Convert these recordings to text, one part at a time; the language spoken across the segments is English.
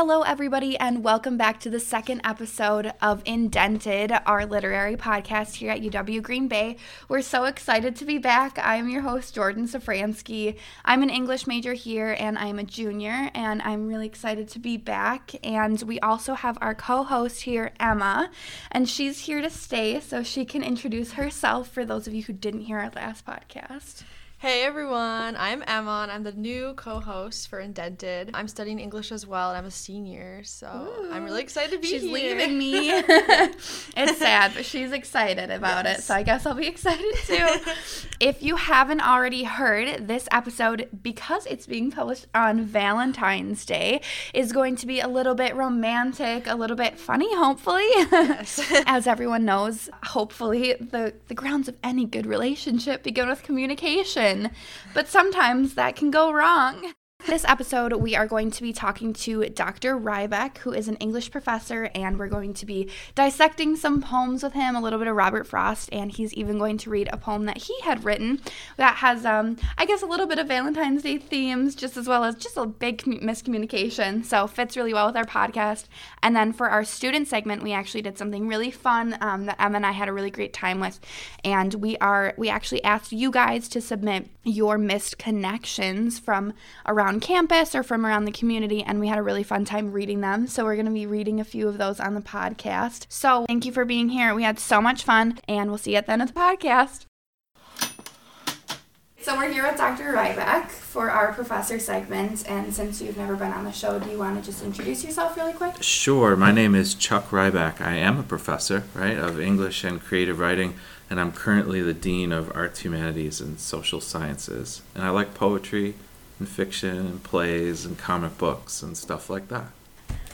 Hello, everybody, and welcome back to the second episode of Indented, our literary podcast here at UW Green Bay. We're so excited to be back. I'm your host, Jordan Safransky. I'm an English major here, and I'm a junior, and I'm really excited to be back. And we also have our co host here, Emma, and she's here to stay so she can introduce herself for those of you who didn't hear our last podcast. Hey everyone, I'm Emma and I'm the new co host for Indented. I'm studying English as well and I'm a senior, so Ooh. I'm really excited to be she's here. She's leaving me. it's sad, but she's excited about yes. it, so I guess I'll be excited too. if you haven't already heard, this episode, because it's being published on Valentine's Day, is going to be a little bit romantic, a little bit funny, hopefully. Yes. as everyone knows, hopefully, the, the grounds of any good relationship begin with communication but sometimes that can go wrong. This episode, we are going to be talking to Dr. Rybak, who is an English professor, and we're going to be dissecting some poems with him, a little bit of Robert Frost, and he's even going to read a poem that he had written that has, um, I guess, a little bit of Valentine's Day themes, just as well as just a big miscommunication. So fits really well with our podcast. And then for our student segment, we actually did something really fun um, that Emma and I had a really great time with, and we are we actually asked you guys to submit your missed connections from around around campus or from around the community, and we had a really fun time reading them. So we're going to be reading a few of those on the podcast. So thank you for being here. We had so much fun, and we'll see you at the end of the podcast. So we're here with Dr. Rybak for our professor segment, and since you've never been on the show, do you want to just introduce yourself really quick? Sure. My name is Chuck Rybak. I am a professor, right, of English and creative writing, and I'm currently the dean of arts, humanities, and social sciences. And I like poetry, and fiction and plays and comic books and stuff like that.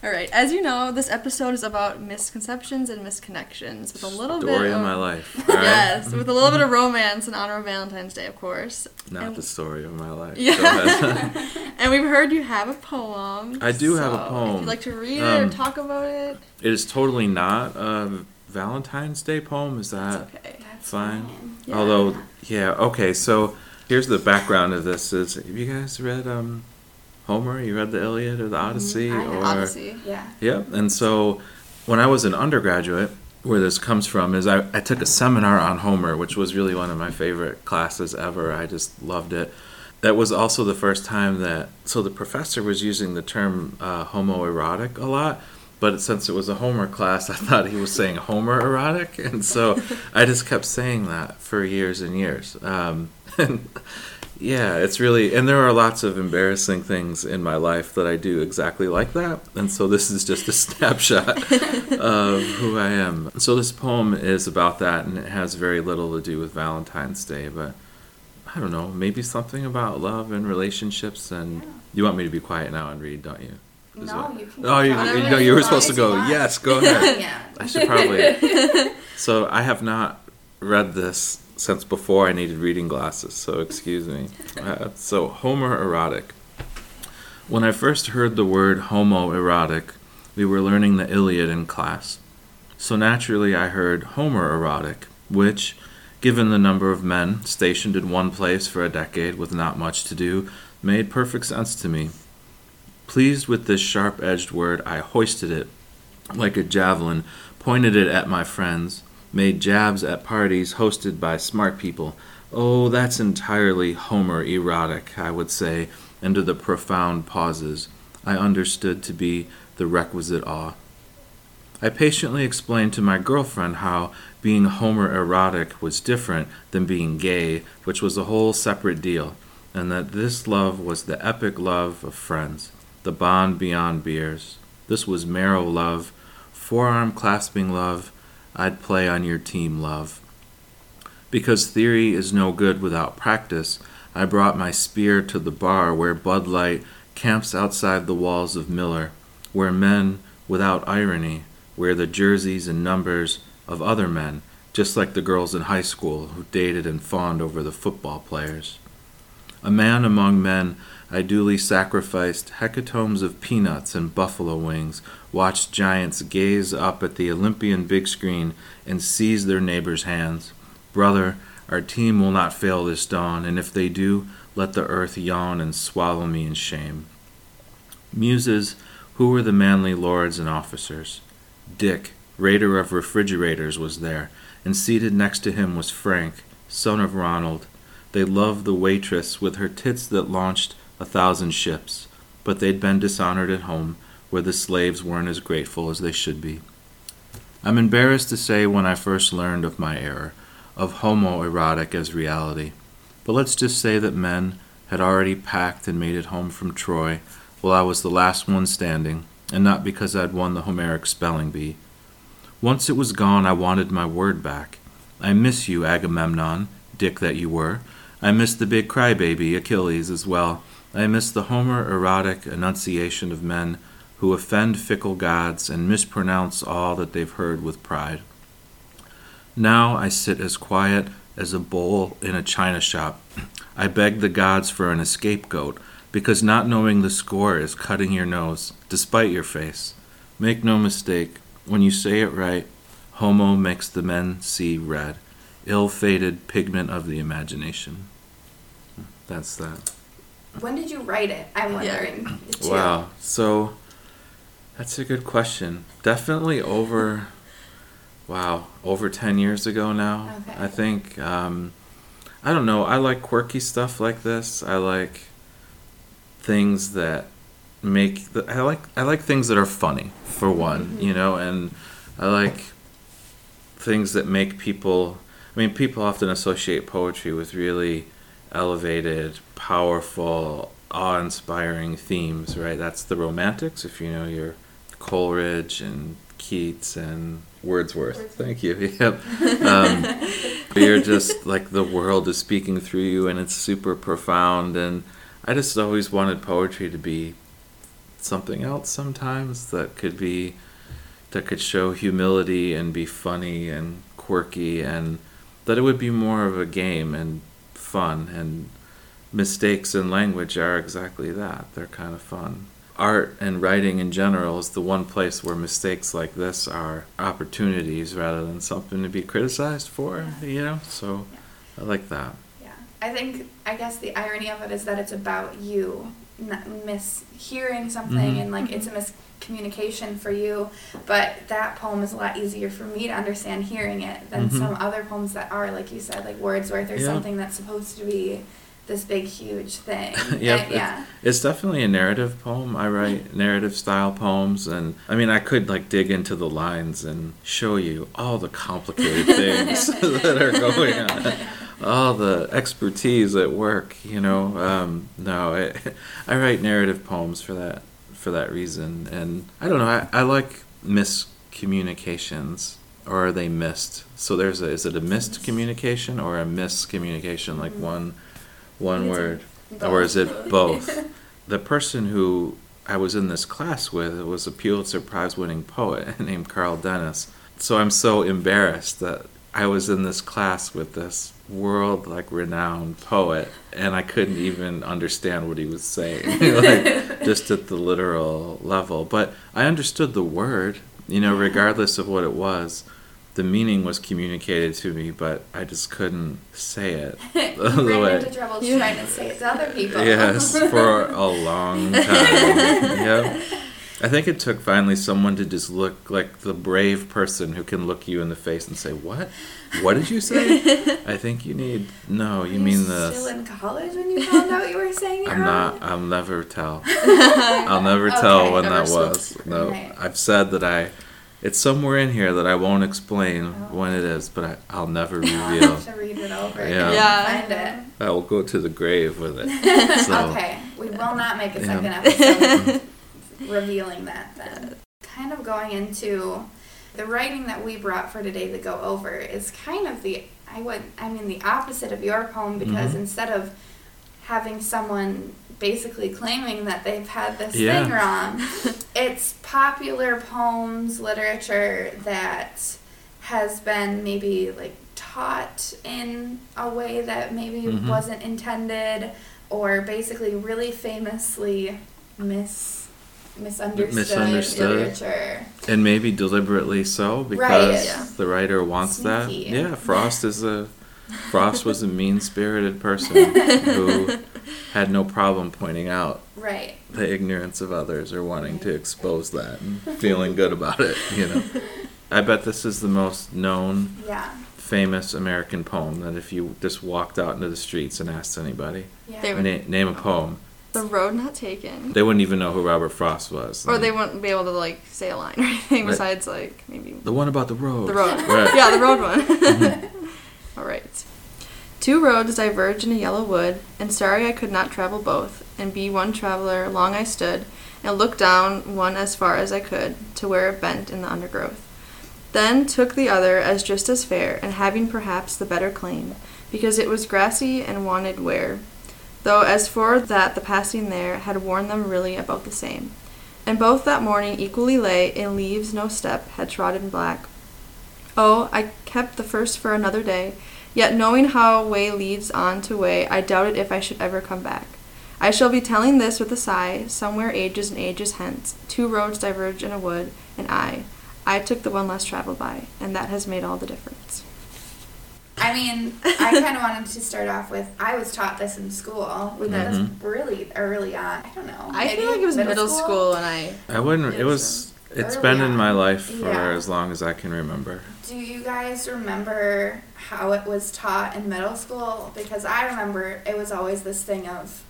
All right. As you know, this episode is about misconceptions and misconnections with a little Story bit of, of my life. yes, with a little bit of romance in honor of Valentine's Day, of course. Not and the story of my life. Yeah. and we've heard you have a poem. I do so have a poem. If you'd like to read um, it or talk about it. It is totally not a Valentine's Day poem. Is that okay. fine? fine. Yeah. Although, yeah. Okay. So here's the background of this: is have you guys read um, Homer? You read the Iliad or the mm-hmm. Odyssey? Mm-hmm. or Odyssey, yeah. Yep. And so, when I was an undergraduate, where this comes from is I, I took a seminar on Homer, which was really one of my favorite classes ever. I just loved it. That was also the first time that so the professor was using the term uh, homoerotic a lot, but since it was a Homer class, I thought he was saying Homer erotic, and so I just kept saying that for years and years. Um, and yeah, it's really, and there are lots of embarrassing things in my life that I do exactly like that. And so this is just a snapshot of who I am. So this poem is about that, and it has very little to do with Valentine's Day, but I don't know, maybe something about love and relationships. And you want me to be quiet now and read, don't you? No, you can. Oh, you, you, know, you were supposed to go. Yes, go ahead. yeah. I should probably. so I have not read this since before I needed reading glasses, so excuse me. Uh, so, homoerotic. When I first heard the word homoerotic, we were learning the Iliad in class. So naturally, I heard homoerotic, which, given the number of men stationed in one place for a decade with not much to do, made perfect sense to me. Pleased with this sharp edged word, I hoisted it like a javelin, pointed it at my friends, made jabs at parties hosted by smart people. Oh, that's entirely Homer erotic, I would say, into the profound pauses I understood to be the requisite awe. I patiently explained to my girlfriend how being Homer erotic was different than being gay, which was a whole separate deal, and that this love was the epic love of friends, the bond beyond beers. This was marrow love, forearm clasping love, I'd play on your team, love. Because theory is no good without practice, I brought my spear to the bar where Bud Light camps outside the walls of Miller, where men, without irony, wear the jerseys and numbers of other men, just like the girls in high school who dated and fawned over the football players. A man among men, I duly sacrificed hecatombs of peanuts and buffalo wings, watched giants gaze up at the Olympian big screen and seize their neighbors' hands. Brother, our team will not fail this dawn, and if they do, let the earth yawn and swallow me in shame. Muses, Who were the manly lords and officers? Dick, raider of refrigerators, was there, and seated next to him was Frank, son of Ronald. They loved the waitress with her tits that launched a thousand ships, but they'd been dishonored at home, where the slaves weren't as grateful as they should be. I'm embarrassed to say when I first learned of my error, of homoerotic as reality, but let's just say that men had already packed and made it home from Troy while I was the last one standing, and not because I'd won the Homeric spelling bee. Once it was gone, I wanted my word back. I miss you, Agamemnon, dick that you were. I miss the big crybaby, Achilles, as well. I miss the Homer erotic enunciation of men who offend fickle gods and mispronounce all that they've heard with pride. Now I sit as quiet as a bowl in a china shop. I beg the gods for an scapegoat, because not knowing the score is cutting your nose, despite your face. Make no mistake, when you say it right, homo makes the men see red, ill fated pigment of the imagination. That's that. When did you write it? I'm wondering. Yeah. Wow. So that's a good question. Definitely over, wow, over 10 years ago now. Okay. I think, um, I don't know, I like quirky stuff like this. I like things that make, the, I like, I like things that are funny, for one, mm-hmm. you know, and I like things that make people, I mean, people often associate poetry with really elevated, powerful, awe inspiring themes, right? That's the Romantics, if you know your Coleridge and Keats and Wordsworth. Thank you. Yep. Um, you're just like the world is speaking through you, and it's super profound. And I just always wanted poetry to be something else. Sometimes that could be that could show humility and be funny and quirky, and that it would be more of a game and fun. And mistakes in language are exactly that. They're kind of fun art and writing in general is the one place where mistakes like this are opportunities rather than something to be criticized for, yeah. you know? So yeah. I like that. Yeah. I think, I guess the irony of it is that it's about you mishearing something mm-hmm. and like it's a miscommunication for you but that poem is a lot easier for me to understand hearing it than mm-hmm. some other poems that are like you said like wordsworth or yeah. something that's supposed to be this big huge thing. yep, yeah. It's definitely a narrative poem. I write narrative style poems and I mean I could like dig into the lines and show you all the complicated things that are going on. All the expertise at work, you know. Um, no, I, I write narrative poems for that for that reason. And I don't know, I, I like miscommunications or are they missed? So there's a is it a missed communication or a miscommunication? Like mm-hmm. one one word, or is it both? the person who I was in this class with was a Pulitzer Prize winning poet named Carl Dennis. So I'm so embarrassed that I was in this class with this world like renowned poet and I couldn't even understand what he was saying like just at the literal level but I understood the word you know regardless of what it was the meaning was communicated to me, but I just couldn't say it. you ran way. into trouble yeah. trying to say it to other people. yes, for a long time. yep. I think it took finally someone to just look like the brave person who can look you in the face and say, "What? What did you say?" I think you need no. You, you mean the still in college when you found out you were saying it I'm wrong? not. I'll never tell. I'll never tell okay, when that was. No, right. I've said that I it's somewhere in here that I won't explain oh. when it is, but I, will never reveal. I'll have to read it over. Yeah. yeah. Find it. I will go to the grave with it. So. okay, we will not make a second yeah. episode revealing that then. Kind of going into the writing that we brought for today to go over is kind of the I would I mean the opposite of your poem because mm-hmm. instead of having someone basically claiming that they've had this yeah. thing wrong. it's popular poems, literature that has been maybe like taught in a way that maybe mm-hmm. wasn't intended or basically really famously mis misunderstood, misunderstood literature. And maybe deliberately so because right, yeah. the writer wants Sneaky. that. Yeah, Frost is a Frost was a mean spirited person who had no problem pointing out Right. the ignorance of others or wanting to expose that and feeling good about it, you know. I bet this is the most known, Yeah. famous American poem that if you just walked out into the streets and asked anybody, Yeah. Na- name a poem, The road not taken. they wouldn't even know who Robert Frost was. Or they wouldn't be able to like say a line or anything Right. besides like maybe The one about the road. the road. Right. Yeah, the road one. Mm-hmm. All right. Two roads diverge in a yellow wood, and sorry I could not travel both. And be one traveler, long I stood, and looked down one as far as I could, to where it bent in the undergrowth. Then took the other as just as fair, and having perhaps the better claim, because it was grassy and wanted wear. Though as for that the passing there had worn them really about the same. And both that morning equally lay in leaves no step had trodden black. Oh, I kept the first for another day, yet knowing how way leads on to way, I doubted if I should ever come back. I shall be telling this with a sigh, somewhere ages and ages hence, two roads diverge in a wood, and I, I took the one less traveled by, and that has made all the difference. I mean, I kind of wanted to start off with I was taught this in school. We did this Mhm. really early on. I don't know. I feel like it was middle, school, and I. I wouldn't. It was. It's Early been in my life for Yeah. as long as I can remember. Do you guys remember how it was taught in middle school? Because I remember it was always this thing of,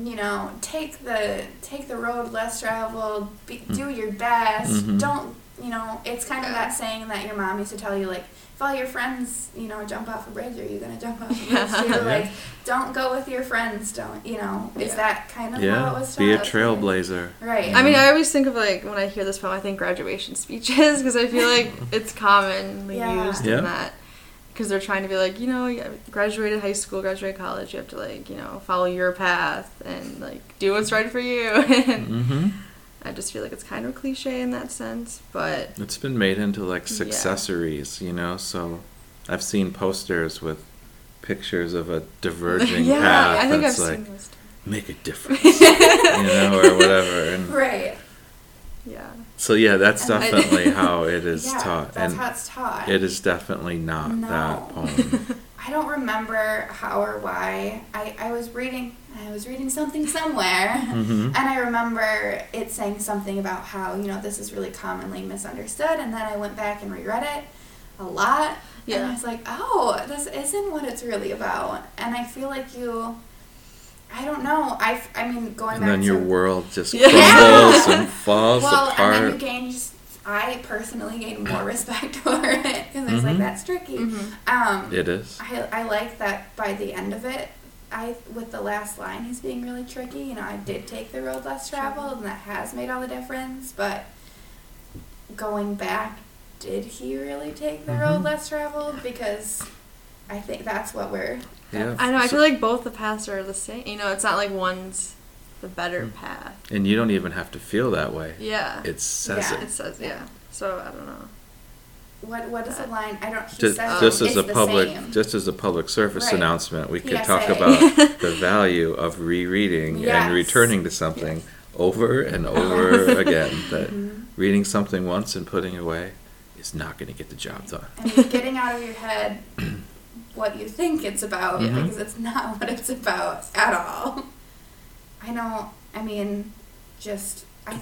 you know, take the take the road less traveled, be, do your best. Mhm. Don't you know? It's kind of that saying that your mom used to tell you, like, if all your friends, you know, jump off a bridge, are you gonna jump off a bridge Yeah. too? Yeah. Like, don't go with your friends. Don't you know? Is Yeah. that kind of how it was taught? be a trailblazer. Right. I mean, I always think of like when I hear this poem, I think graduation speeches because I feel like it's commonly Yeah. used Yeah. in that because they're trying to be like, you know, you graduated high school, graduated college, you have to like, you know, follow your path and like do what's right for you. and hmm I just feel like it's kind of cliche in that sense, but It's been made into like Yeah. you know. So I've seen posters with pictures of a diverging yeah, path. I think and I've like seen those. make a difference, you know, or whatever. And right. Yeah. so yeah, that's And I- definitely how it is yeah, taught, That's and how it's taught. it is definitely not No. that poem. I don't remember how or why. I, I was reading I was reading something somewhere hmm and I remember it saying something about how, you know, this is really commonly misunderstood and then I went back and reread it a lot. And I was like, oh, this isn't what it's really about. And I feel like you I don't know. I, I mean, going And back then your world just Yeah. and falls well, apart. and then you gain just, I personally gain more respect for it because I was like, that's tricky. Mhm. Um, it is. I, I like that by the end of it, I with the last line, he's being really tricky. You know, I did take the road less traveled, and that has made all the difference. But going back, did he really take the road Mhm. less traveled? Because I think that's what we're. Yeah. I know. I feel like both the paths are the same. You know, it's not like one's the better Mm. path. and you don't even have to feel that way. Yeah. It says Yeah. it. It says yeah. So I don't know. What what is the line? I don't. He Just, says just it's as a public, same. just as a public service Right. announcement, we could PSA. talk about the value of rereading Yes. and returning to something over and over again. That Mhm. reading something once and putting it away is not going to get the job done. I mean, getting out of your head what you think it's about Mhm. because it's not what it's about at all. I know. I mean, just I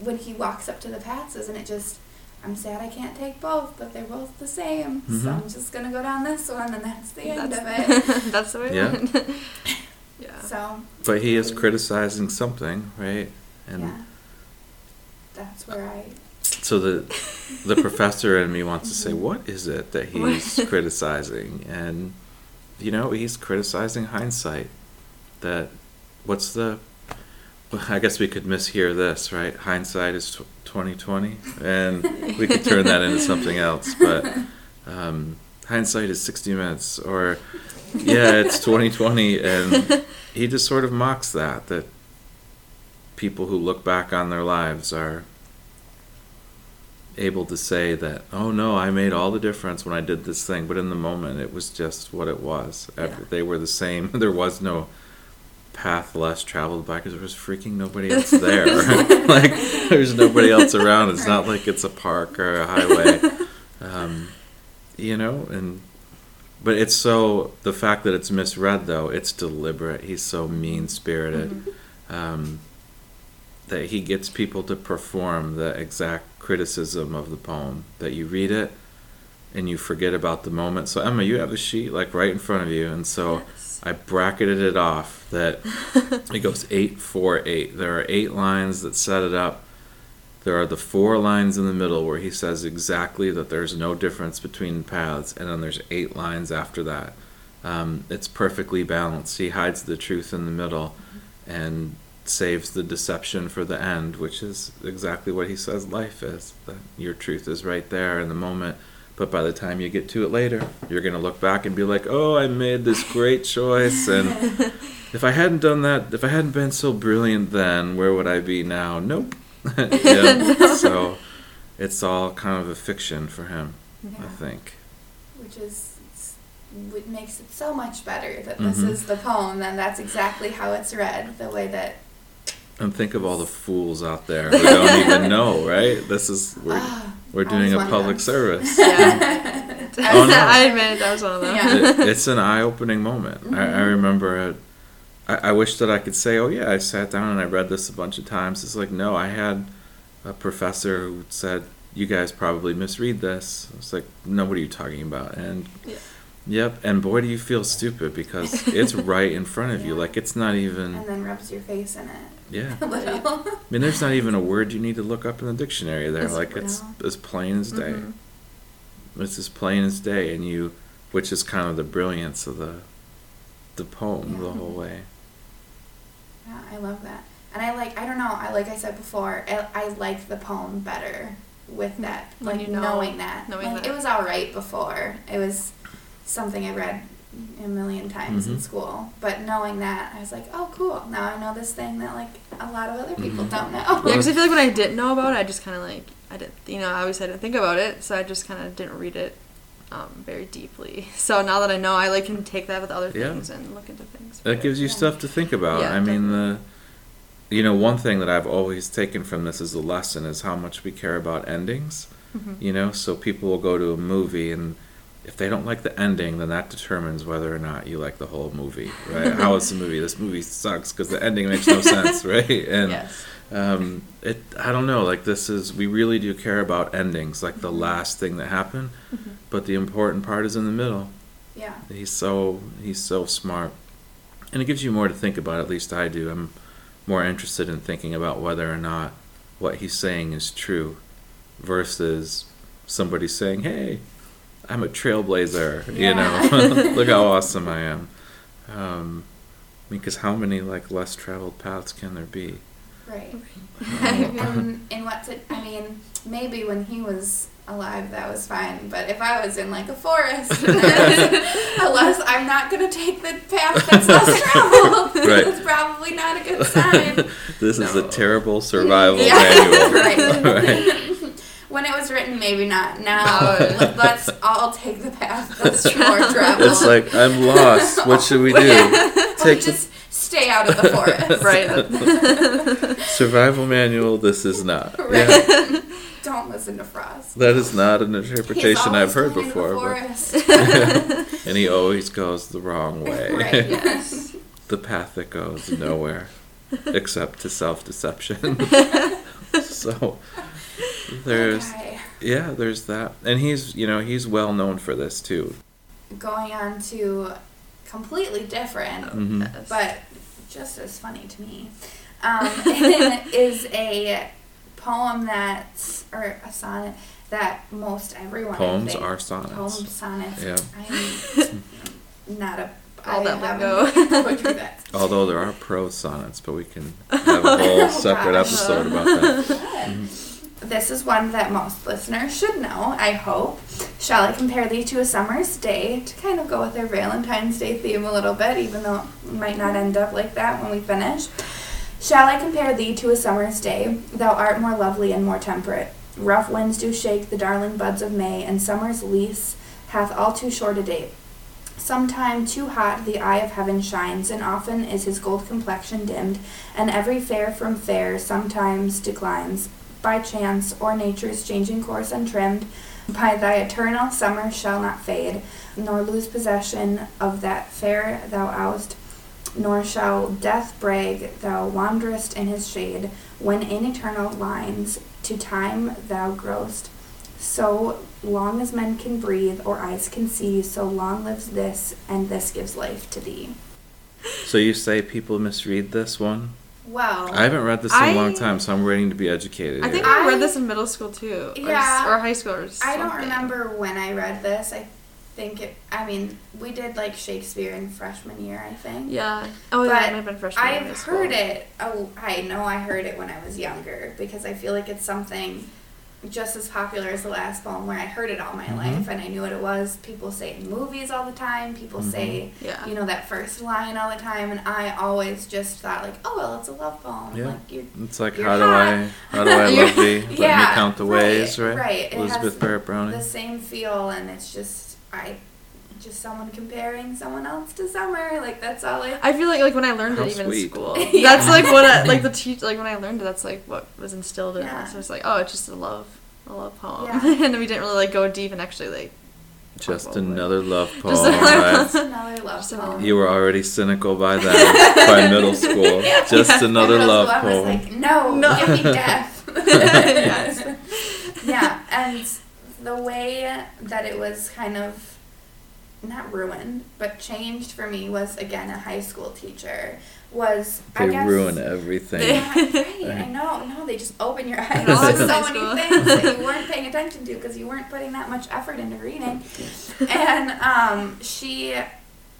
when he walks up to the Pats, isn't it just? I'm sad I can't take both, but they're both the same. So Mhm. I'm just gonna go down this one, and that's the end of it. that's the way Yeah. it yeah. So But he is criticizing something, right? And yeah, that's where I. so the the professor in me wants to say, Mhm. what is it that he's criticizing? And you know, he's criticizing hindsight. That what's the well, I guess we could mishear this, right? Hindsight is twenty twenty, and we could turn that into something else. But um, hindsight is sixty minutes, or yeah, it's twenty twenty, and he just sort of mocks that. That people who look back on their lives are able to say that, oh no, I made all the difference when I did this thing, but in the moment it was just what it was. Every- They were the same. There was no path less traveled by because there was freaking nobody else there. like there's nobody else around. It's not like it's a park or a highway. Um, you know, and but it's so the fact that it's misread though, it's deliberate. He's so mean spirited. um, that he gets people to perform the exact criticism of the poem. That you read it and you forget about the moment. So Emma, you have a sheet like right in front of you, and so yes. I bracketed it off that it goes eight four eight. There are eight lines that set it up. There are the four lines in the middle where he says exactly that there's no difference between paths, and then there's eight lines after that. Um, it's perfectly balanced. He hides the truth in the middle, and saves the deception for the end, which is exactly what he says life is. That your truth is right there in the moment but by the time you get to it later, you're going to look back and be like, oh, I made this great choice. And if I hadn't done that, if I hadn't been so brilliant then, where would I be now? Nope. yeah. So it's all kind of a fiction for him, yeah. I think. Which is what makes it so much better that this mm-hmm. is the poem and that's exactly how it's read, the way that and think of all the fools out there who don't even know, right? This is we're, ah, we're doing a public service. Yeah. oh, no. I admit that was one of them. Yeah. It, it's an eye-opening moment. Mm-hmm. I, I, mm-hmm. remember it. I, I wish that I could say, "Oh yeah, I sat down and I read this a bunch of times." It's like, no, I had a professor who said, "You guys probably misread this." It's like, no, what are you talking about? And yeah. Yep, and boy, do you feel stupid because it's right in front of yeah. you. Like it's not even. And then rubs your face in it. Yeah. I mean, there's not even a word you need to look up in the dictionary there. It's like it's as plain as day. Mm-hmm. It's as plain as day, and you, which is kind of the brilliance of the, the poem yeah. the whole way. Yeah, I love that, and I like. I don't know. I like I said before. I, I like the poem better with that, like you know, knowing that. Knowing like, that. It was all right before. It was something I read a million times mm-hmm. in school. But knowing that, I was like, oh, cool. Now I know this thing that like a lot of other people mm-hmm. don't know. Yeah, because I feel like when I didn't know about it, I just kind of like I didn't, you know, I always had to think about it, so I just kind of didn't read it um, very deeply. So now that I know, I like can take that with other things yeah. and look into things. That gives you yeah. stuff to think about. Yeah, I definitely. mean the. You know, one thing that I've always taken from this as a lesson is how much we care about endings. Mm-hmm. You know, so people will go to a movie and if they don't like the ending, then that determines whether or not you like the whole movie, right? How is the movie? This movie sucks because the ending makes no sense, right? And yes. um, it, I don't know. Like this is, we really do care about endings, like the mm-hmm. last thing that happened, mm-hmm. but the important part is in the middle. Yeah. He's so he's so smart, and it gives you more to think about. At least I do. I'm more interested in thinking about whether or not what he's saying is true, versus somebody saying, "Hey, I'm a trailblazer. Yeah. You know, look how awesome I am. Um, I mean, because how many like less traveled paths can there be? Right. and, and what's it? I mean, maybe when he was alive that was fine, but if I was in like a forest, unless I'm not gonna take the path that's less traveled, right. that's probably not a good sign. this no. is a terrible survival yeah. manual. right. right when it was written, maybe not. Now, let's all take the path that's more travel. It's like I'm lost. What should we do? Take just stay out of the forest. right. Survival manual. This is not. Right. Yeah. Don't listen to Frost. That is not an interpretation I've heard before. But, and he always goes the wrong way. Right. Yes. the path that goes nowhere, except to self-deception. so there's okay. yeah, there's that, and he's you know he's well known for this too. Going on to completely different, mm-hmm. but just as funny to me, um, is a poem that or a sonnet that most everyone poems are sonnets. Poems sonnets. Yeah. I'm not a all I that lingo. Although there are prose sonnets, but we can have a whole separate episode about that. Mm-hmm. This is one that most listeners should know, I hope. Shall I compare thee to a summer's day to kind of go with our Valentine's Day theme a little bit, even though it might not end up like that when we finish? Shall I compare thee to a summer's day? Thou art more lovely and more temperate. Rough winds do shake the darling buds of May, and summer's lease hath all too short a date. Sometime too hot the eye of heaven shines, and often is his gold complexion dimmed, and every fair from fair sometimes declines by chance, or nature's changing course untrimmed, by thy eternal summer shall not fade, nor lose possession of that fair thou oust. nor shall death brag thou wanderest in his shade, when in eternal lines to time thou growest. So long as men can breathe or eyes can see, so long lives this, and this gives life to thee. So you say people misread this one? Well, I haven't read this in a long time, so I'm waiting to be educated. I think here. I, I- read this in middle school too. Or, Yeah. s- or high school or I don't remember when I read this. I think it. I mean, we did like Shakespeare in freshman year. I think. Yeah. Oh, yeah, But it might have been freshman year in high I've heard it. Oh, I know I heard it when I was younger because I feel like it's something just as popular as the last poem where I heard it all my Mhm. life and I knew what it was. People say in movies all the time. People Mhm. say, Yeah. you know, that first line all the time, and I always just thought like, oh well, it's a love poem. Yeah. Like you're It's like You're how do. I how do I love thee? Let me Yeah, count the right, ways, right? right. It Elizabeth has Barrett Browning. the same feel, and it's just I, just someone comparing someone else to Summer. Like that's all I. I feel like like when I learned How it even sweet. in school, Yeah. that's like what I, like the teach like when I learned it, that's like what was instilled in Yeah. us. So it's like oh, it's just a love, a love poem, Yeah. and we didn't really like go deep and actually like. Just another love poem. Just another right? Just another love Just poem. You were already cynical by then, by middle school. Just Yeah. another love school, I was poem. like, no, No. give me death. Yes. yeah, and the way that it was kind of not ruined, but changed for me was again a high school teacher. Was I they guess ruin everything. Yeah, right. I know. No, they just open your eyes It all to happens so many school. things that you weren't paying attention to because you weren't putting that much effort into reading. And um, she,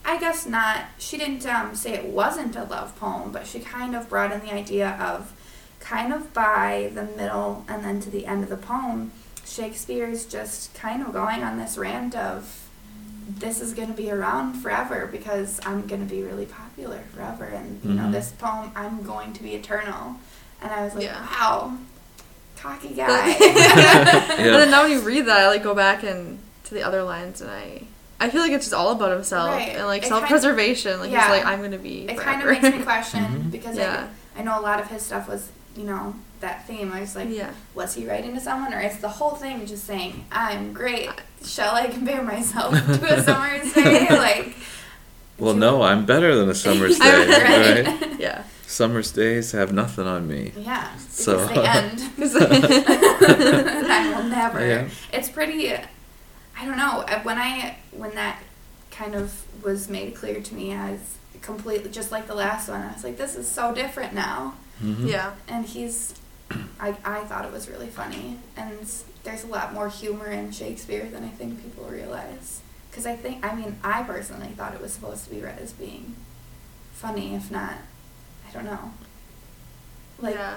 I guess not. She didn't um, say it wasn't a love poem, but she kind of brought in the idea of, kind of by the middle and then to the end of the poem, Shakespeare's just kind of going on this rant of. This is going to be around forever because I'm going to be really popular forever, and you know Mhm. this poem I'm going to be eternal. And I was like, Yeah. wow, cocky guy. And Yeah. then now when you read that, I like go back and to the other lines, and I I feel like it's just all about himself Right. and like It self preservation. Like Yeah. he's like I'm gonna be. it forever. kind of makes me question Mhm. because Yeah. I, I know a lot of his stuff was, you know, that theme. I was like, yeah. was he writing to someone, or it's the whole thing just saying, "I'm great"? Shall I compare myself to a summer's day? Like, Well, do- no, I'm better than a summer's day, right. right? Yeah. Summer's days have nothing on me. Yeah, So- they end. I will never. Yeah. It's pretty. I don't know. uh, When I when that kind of was made clear to me as completely just like the last one, I was like, this is so different now. Mhm. And he's. I I thought it was really funny, and there's a lot more humor in Shakespeare than I think people realize. Because I think I mean I personally thought it was supposed to be read as being funny, if not, I don't know. Like yeah.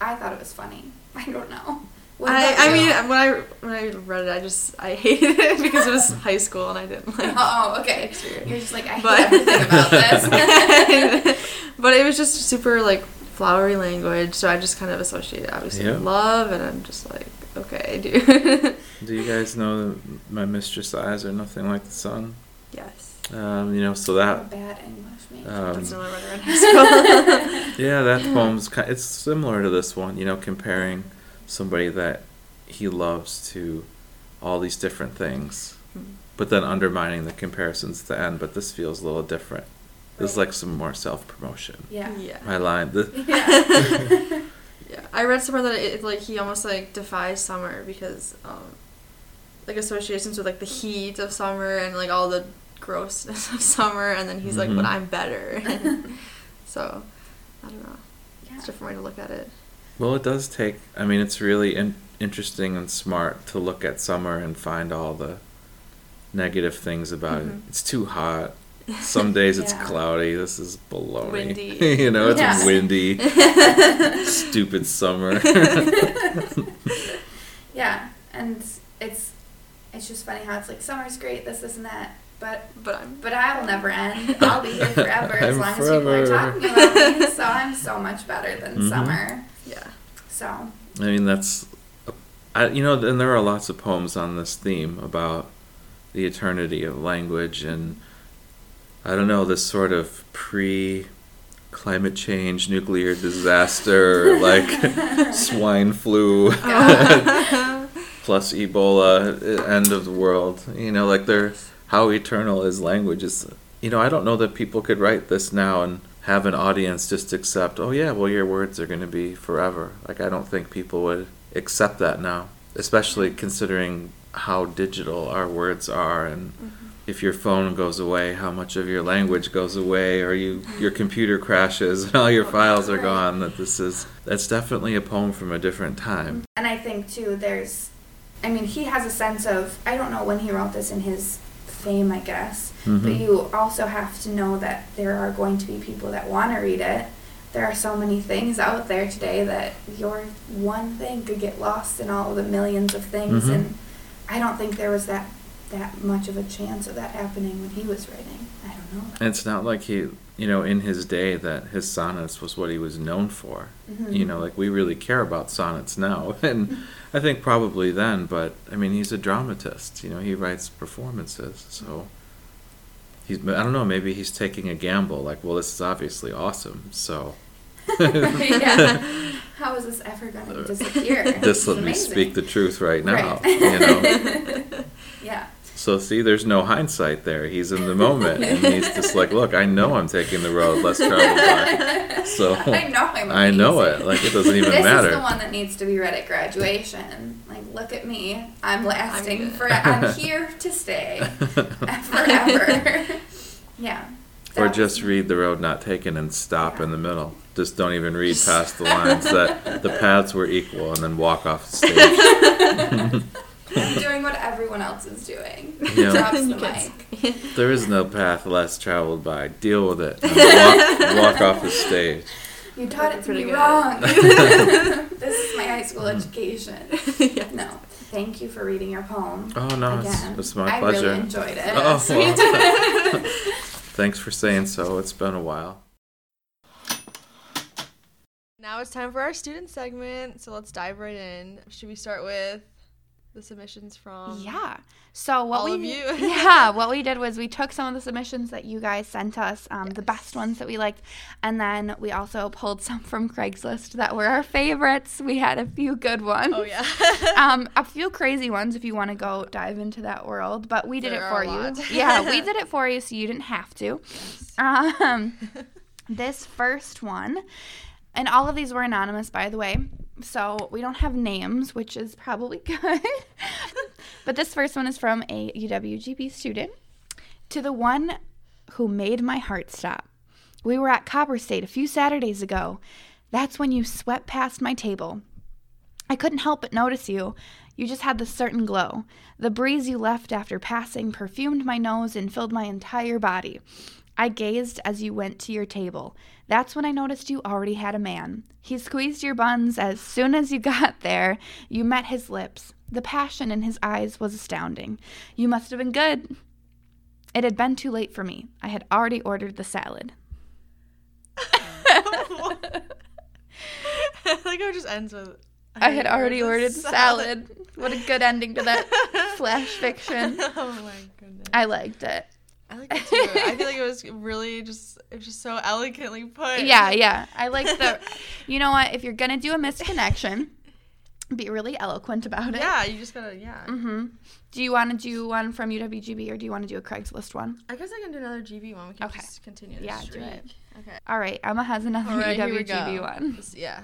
I thought it was funny. I don't know. I, I you? mean, when I when I read it, I just I hated it because it was high school and I didn't like. Oh, okay. Shakespeare. You're just like I hate But- everything about this. but it was just super like flowery language, so I just kind of associated obviously Yeah. with love, and I'm just like, okay, dude. Do Do you guys know my mistress' eyes are nothing like the sun? yes. Um, you know, so that bad English major. um, That's another one in high school. yeah, that poem's ki it's similar to this one. You know, comparing somebody that he loves to all these different things, Hmm. but then undermining the comparisons at the end. But this feels a little different. This is like some more self promotion. yeah. yeah. My line. The, Yeah. Yeah, I read somewhere that it like he almost like defies summer because um, like associations with like the heat of summer and like all the grossness of summer, and then he's like, Mhm. "But I'm better." so, I don't know. Yeah. It's a different way to look at it. well, it does take. I mean, it's really in, interesting and smart to look at summer and find all the negative things about Mhm. it. It's too hot. Some days it's Yeah. cloudy. This is baloney. Windy. you know, it's Yeah. windy. Stupid summer. yeah. And it's it's just funny how it's like summer's great, this, this and that. But But I'm. but I will never end. I'll be here forever as I'm long as people are talking about me. So I'm so much better than Mhm. summer. Yeah. So I mean, that's, I, you know, and there are lots of poems on this theme about the eternity of language and, I don't know, this sort of pre climate change, nuclear disaster, like swine flu, plus Ebola, uh, end of the world. You know, like they're, how eternal is language is you know, I don't know that people could write this now and have an audience just accept, oh yeah, well your words are going to be forever. Like I don't think people would accept that now, especially considering how digital our words are and mm-hmm. If your phone goes away, how much of your language goes away or you your computer crashes and all your files are gone that this is that's definitely a poem from a different time. And I think too there's I mean, he has a sense of I don't know when he wrote this in his fame, I guess. Mm-hmm. But you also have to know that there are going to be people that want to read it. There are so many things out there today that your one thing could get lost in all the millions of things, mm-hmm. and I don't think there was that that much of a chance of that happening when he was writing. I don't know. It's not like he, you know, in his day that his sonnets was what he was known for. Mm-hmm. You know, like we really care about sonnets now, and I think probably then. But I mean, he's a dramatist. You know, he writes performances, so he's. I don't know. Maybe he's taking a gamble. Like, well, this is obviously awesome, so. yeah. How is this ever going to disappear? Just let me speak the truth right now. Right. You know. yeah. So see, there's no hindsight there. He's in the moment, and he's just like, "Look, I know I'm taking the road less traveled by." So I know I'm. I know it. Like it doesn't even this matter. This is the one that needs to be read at graduation. Like, look at me. I'm lasting I'm for. I'm here to stay forever. yeah. Or just read the road not taken and stop yeah. in the middle. Just don't even read past the lines that the paths were equal, and then walk off the stage. I'm doing what everyone else is doing. Yeah. Drops the mic. There is no path less traveled by. Deal with it. Walk, walk, off the stage. You taught it to me wrong. this is my high school mm. education. yes. No. Thank you for reading your poem. Oh no, it's, it's, my pleasure. I really enjoyed it. Oh, well. Thanks for saying so. It's been a while. Now it's time for our student segment. So let's dive right in. Should we start with the submissions from yeah. So what we yeah what we did was we took some of the submissions that you guys sent us um, yes. the best ones that we liked and then we also pulled some from craigslist that were our favorites. We had a few good ones. Oh yeah. Um, a few crazy ones if you want to go dive into that world but we did there it for you. yeah we did it for you so you didn't have to. Yes. um, this first one and all of these were anonymous by the way so we don't have names, which is probably good. but this first one is from a UWGB student. To the one who made my heart stop. We were at Copper State a few Saturdays ago. That's when you swept past my table. I couldn't help but notice you. You just had this certain glow. The breeze you left after passing perfumed my nose and filled my entire body. I gazed as you went to your table. That's when I noticed you already had a man. He squeezed your buns as soon as you got there. You met his lips. The passion in his eyes was astounding. You must have been good. It had been too late for me. I had already ordered the salad. I think it just ends with. I, I had already ordered salad. salad. What a good ending to that flash fiction. Oh my goodness. I liked it. I like it too. I feel like it was really just it was just so elegantly put. Yeah, yeah. I like the you know what, if you're gonna do a misconnection, be really eloquent about it. Yeah, you just gotta yeah. Mm-hmm. Do you wanna do one from UWGB or do you wanna do a Craigslist one? I guess I can do another GB one. We can okay. just continue this Yeah, streak. do it. Okay. All right, Emma has another right, UWGB one. This, yeah.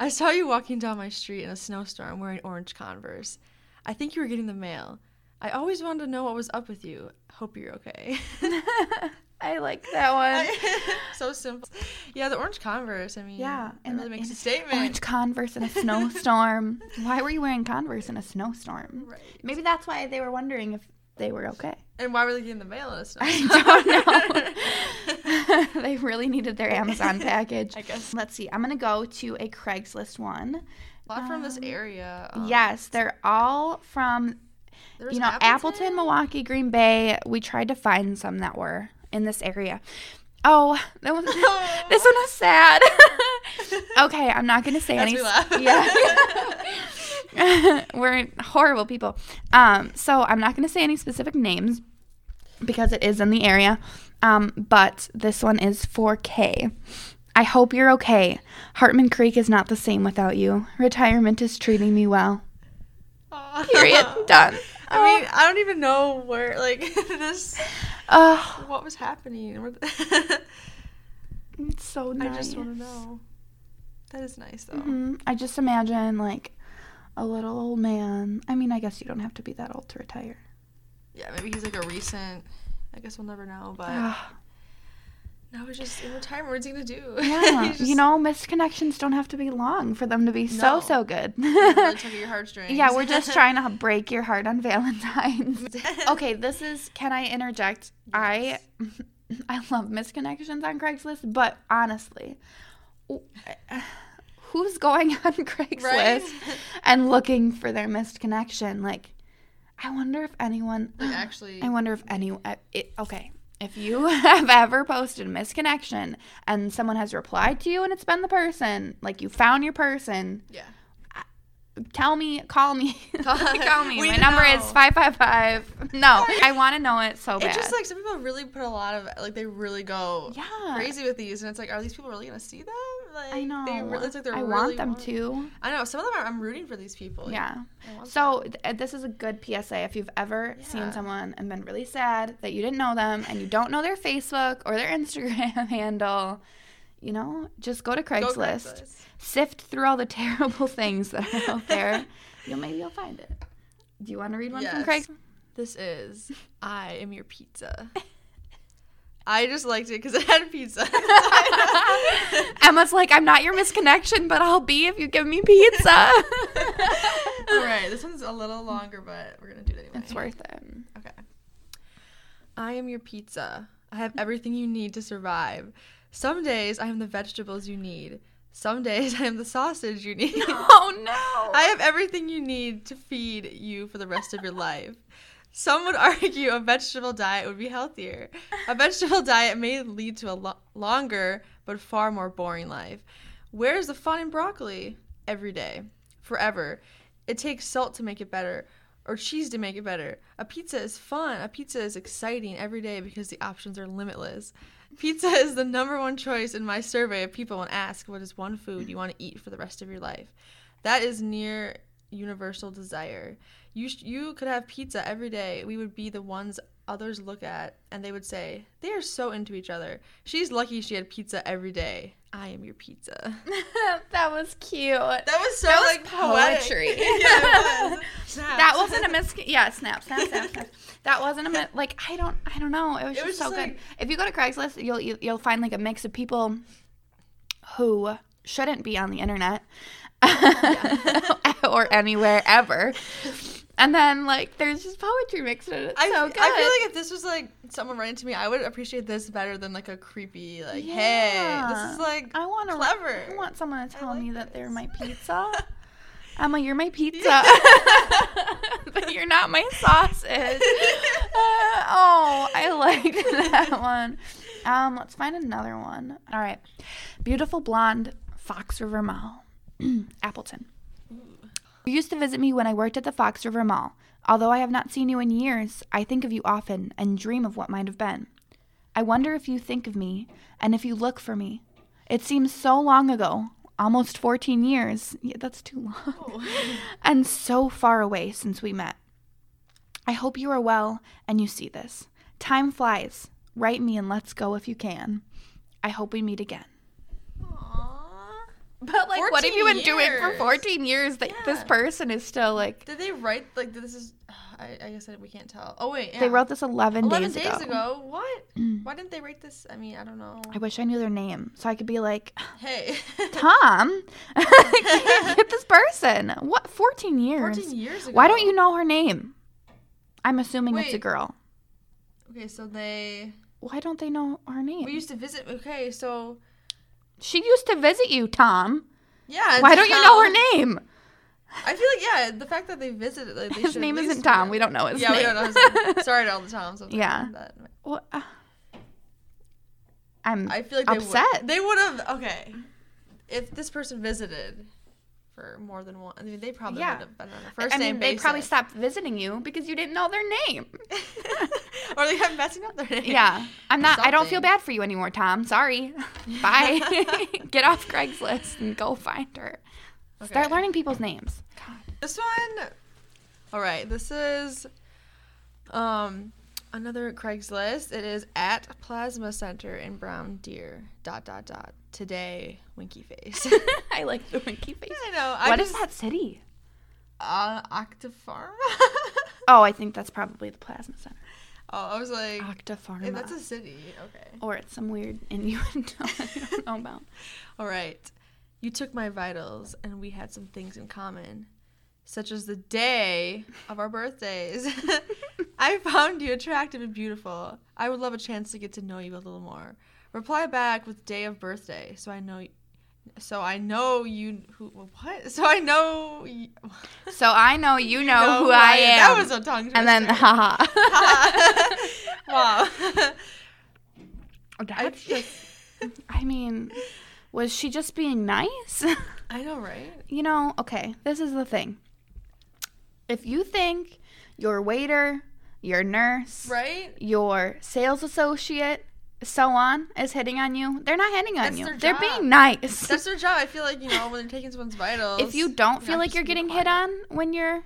I saw you walking down my street in a snowstorm wearing orange Converse. I think you were getting the mail. I always wanted to know what was up with you. Hope you're okay. I like that one. so simple. Yeah, the orange Converse. I mean, yeah, and really makes a statement. Orange Converse in a snowstorm. why were you wearing Converse in a snowstorm? Right. Maybe that's why they were wondering if they were okay. And why were they getting the mail in a snowstorm? I don't know. they really needed their Amazon package. I guess. Let's see. I'm gonna go to a Craigslist one. A lot um, from this um, area. Um, yes, they're all from you know, Appleton? Appleton, Milwaukee, Green Bay. We tried to find some that were in this area. Oh, that this one was sad. okay, I'm not gonna say anything. Yeah, we're horrible people. Um, so I'm not gonna say any specific names because it is in the area. Um, but this one is 4K. I hope you're okay. Hartman Creek is not the same without you. Retirement is treating me well. Period. Done. I mean, I don't even know where like this. Uh, What was happening? it's so nice. I just want to know. That is nice though. Mhm. I just imagine like a little old man. I mean, I guess you don't have to be that old to retire. Yeah, maybe he's like a recent. I guess we'll never know, but Now he's just in retirement. What's he gonna do? yeah, He's just you know, missed connections don't have to be long for them to be so No. so good. really your heartstrings. yeah, we're just trying to break your heart on Valentine's. okay, this is. Can I interject? I I love misconnections on Craigslist, but honestly, who's going on Craigslist Right? and looking for their missed connection? Like, I wonder if anyone. Like actually, I wonder if anyone. Uh, it, okay. If you have ever posted a misconnection and someone has replied to you and it's been the person, like you found your person, yeah. tell me, call me. call me. My number know. is 555. No, I want to know it so bad. It's just like some people really put a lot of like they really go yeah. crazy with these, and it's like, are these people really gonna see them? Like, I know. They, re- it's like they're I really want them want- to. I know some of them are. I'm rooting for these people. Yeah. I So th- this is a good PSA. If you've ever Yeah. seen someone and been really sad that you didn't know them and you don't know their Facebook or their Instagram handle, you know, just go to. Go Craigslist, sift through all the terrible things that are out there. You'll maybe you'll find it. Do you want to read one from Yes. Craigslist? This is I am your pizza. I just liked it because it had pizza. Emma's like, I'm not your misconnection, but I'll be if you give me pizza. All right, this one's a little longer, but we're gonna do it anyway. It's worth it. Okay. I am your pizza. I have everything you need to survive. Some days I am the vegetables you need. Some days I am the sausage you need. Oh no. I have everything you need to feed you for the rest of your life. Some would argue a vegetable diet would be healthier. A vegetable diet may lead to a lo- longer but far more boring life. Where's the fun in broccoli? Every day. Forever. It takes salt to make it better, or cheese to make it better. A pizza is fun. A pizza is exciting every day because the options are limitless. Pizza is the number one choice in my survey of people when asked what is one food you want to eat for the rest of your life. That is near universal desire. You sh- you could have pizza every day. We would be the ones others look at and they would say, "They are so into each other. She's lucky she had pizza every day. I am your pizza." that was cute. That was so That was like poetry. yeah, it was. That wasn't a mis. Yeah, snap, snap, snap, snap. That wasn't a mi- like. I don't. I don't know. It was It just was so just good. like- If you go to Craigslist, you'll you'll find like a mix of people who shouldn't be on the internet or anywhere ever. And then like there's just poetry mixed in. It's I, so good. I feel like if this was like someone writing to me, I would appreciate this better than like a creepy like, "Hey, this Yeah. is like I want to. clever." I want someone to tell like me that they're my pizza. Emma, you're my pizza, but you're not my sausage. Uh, oh, I liked that one. Um, let's find another one. All right, beautiful blonde Fox River Mall, Appleton. You used to visit me when I worked at the Fox River Mall. Although I have not seen you in years, I think of you often and dream of what might have been. I wonder if you think of me and if you look for me. It seems so long ago, almost 14 years. Yeah, that's too long. Oh. and so far away since we met. I hope you are well and you see this. Time flies. Write me and let's go if you can. I hope we meet again. But like, what have you 14 been doing for 14 years that this person is still like? Did they write like this is? I, I guess I, we can't tell. Oh wait, yeah. They wrote this 11, 11 days, days ago. ago. What? Why didn't they write this? I mean, I don't know. I wish I knew their name so I could be like, Hey. Tom, get this person. What? 14 years. 14 years ago. Why don't you know her name? I'm assuming it's a girl. Okay, so they. Why don't they know her name? We used to visit. Okay, so. She used to visit you, Tom. Yeah. Why don't you know her name? I feel like yeah, the fact that they visited. Like, they His name isn't Tom. We don't know his yeah, name. we don't know his name. Sorry to all the Toms. there Yeah. that- Well, uh, I'm I feel like upset. They would have. Okay, if this person visited for more than one, I mean, they probably Yeah. would have been on a first I name mean, they probably stopped visiting you because you didn't know their name. or they kept messing up their name. yeah, I'm not. I don't feel bad for you anymore, Tom. Sorry. Bye. Get off Craigslist and go find her. Start learning people's names. This one. All right. This is Um, another Craigslist. It is at Plasma Center in Brown Deer. Dot dot dot. Today, winky face. I like the winky face. I know. What I is just, that city? Uh, Octapharma. Oh, I think that's probably the plasma center. oh, I was like, Octapharma. hey, that's a city. Okay. or it's some weird innuendo I don't know about. All right. You took my vitals, and we had some things in common, such as the day of our birthdays. I found you attractive and beautiful. I would love a chance to get to know you a little more. Reply back with day of birthday, so I know. So I know you who what? So I know you, So I know you know, who who I am. That was a tongue twister. and then haha. wow. That's just I mean, was she just being nice? I know, right? you know, okay, this is the thing. If you think your waiter, your nurse, Right? your sales associate, so on, is hitting on you, they're not hitting on That's you. They're being nice. That's their job. I feel like you know when they're taking someone's vitals. if you don't feel like you're getting hit on when you're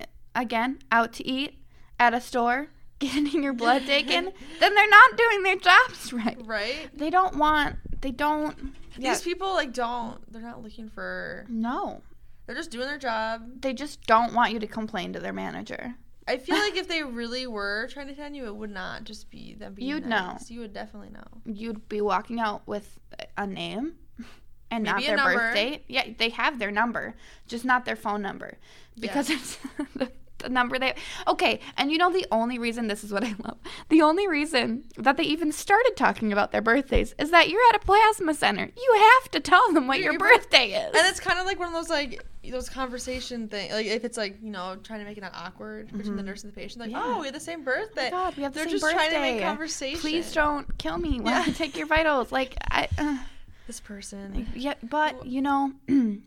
uh, again out to eat at a store getting your blood taken then they're not doing their jobs right right? they don't want they don't yeah, These people like don't. They're not looking for. no They're just doing their job. they just don't want you to complain to their manager I feel like if they really were trying to on you, it would not just be them being. You'd know. You would definitely know. you'd be walking out with a name and not Maybe a their number. birth date yeah they have their number just not their phone number because it's the, number they okay and you know the only reason this is what i love the only reason that they even started talking about their birthdays is that you're at a plasma center you have to tell them what Your- your, birthday is And it's kind of like one of those like those conversation thing. Like if it's like you know trying to make it not awkward between the nurse and the patient. Like Yeah. oh, we have the same Oh birthday. my God, we have the They're just trying to make conversation. please don't kill me when Yeah. i take your vitals like i uh, This person. yeah but you know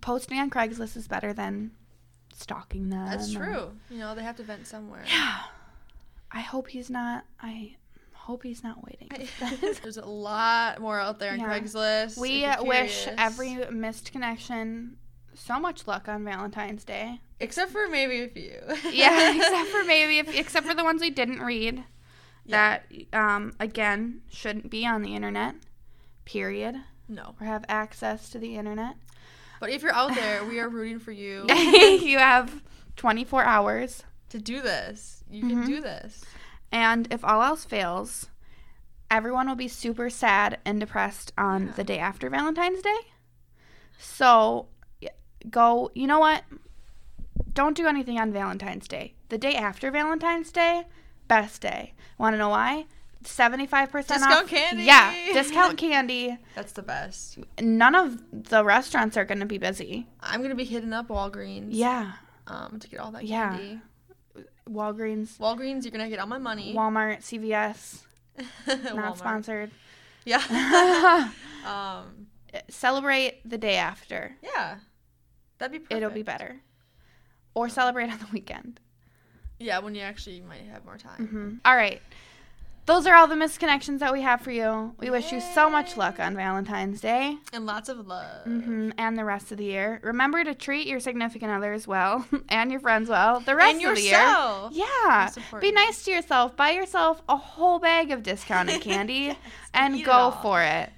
posting on craigslist is better than stalking them That's true. You know they have to vent somewhere. Yeah. I hope he's not. I hope he's not waiting. There's a lot more out there on Yeah. Craigslist. we wish every missed connection so much luck on Valentine's Day. except for maybe a few. Yeah, except for maybe if, except for the ones we didn't read. Yeah. That um again shouldn't be on the internet. Period. no. Or have access to the internet. But if you're out there, we are rooting for you you have 24 hours. to do this. You Mhm. can do this. And if all else fails, everyone will be super sad and depressed on Yeah. the day after Valentine's Day. So go, you know what? Don't do anything on Valentine's Day. The day after Valentine's Day, best day. Want to know why? 75% Discount off. candy. Yeah, discount candy. That's the best. None of the restaurants are going to be busy. I'm gonna be hitting up Walgreens. Yeah. Um, to get all that Yeah. candy. Walgreens, Walgreens, you're gonna get all my money. Walmart, CVS, not Walmart. sponsored. Yeah. um. Celebrate the day after. Yeah. That'd be perfect. It'll be better. Or celebrate on the weekend. Yeah, when you actually might have more time. hmm All right. Those are all the misconnections that we have for you. We wish you so much luck on Valentine's Day And lots of love. hmm and the rest of the year. Remember to treat your significant others well and your friends well the rest And of the year. yourself. Yeah. Be nice to yourself. Buy yourself a whole bag of discounted candy and go for it.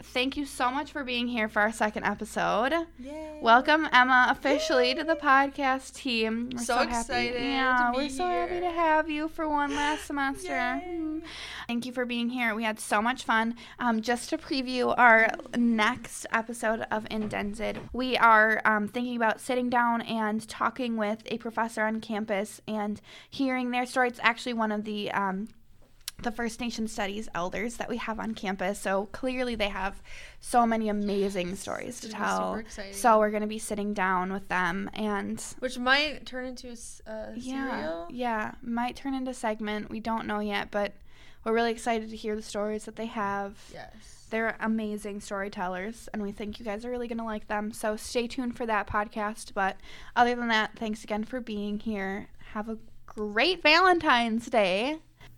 Thank you so much for being here for our second episode. Yay. Welcome Emma officially to the podcast team. We're So happy. excited Yeah, we're so happy to have you for one last semester. Yay. Mm. Thank you for being here. We had so much fun. Um, just to preview our next episode of Indented, we are um, thinking about sitting down and talking with a professor on campus and hearing their story. It's actually one of the um, the First Nation Studies elders that we have on campus. So clearly they have so many amazing stories to tell. So we're going to be sitting down with them and Which might turn into a a yeah, serial. yeah, might turn into segment. We don't know yet, but we're really excited to hear the stories that they have. Yes. They're amazing storytellers, and we think you guys are really going to like them. So stay tuned for that podcast. But other than that, thanks again for being here. Have a great Valentine's Day.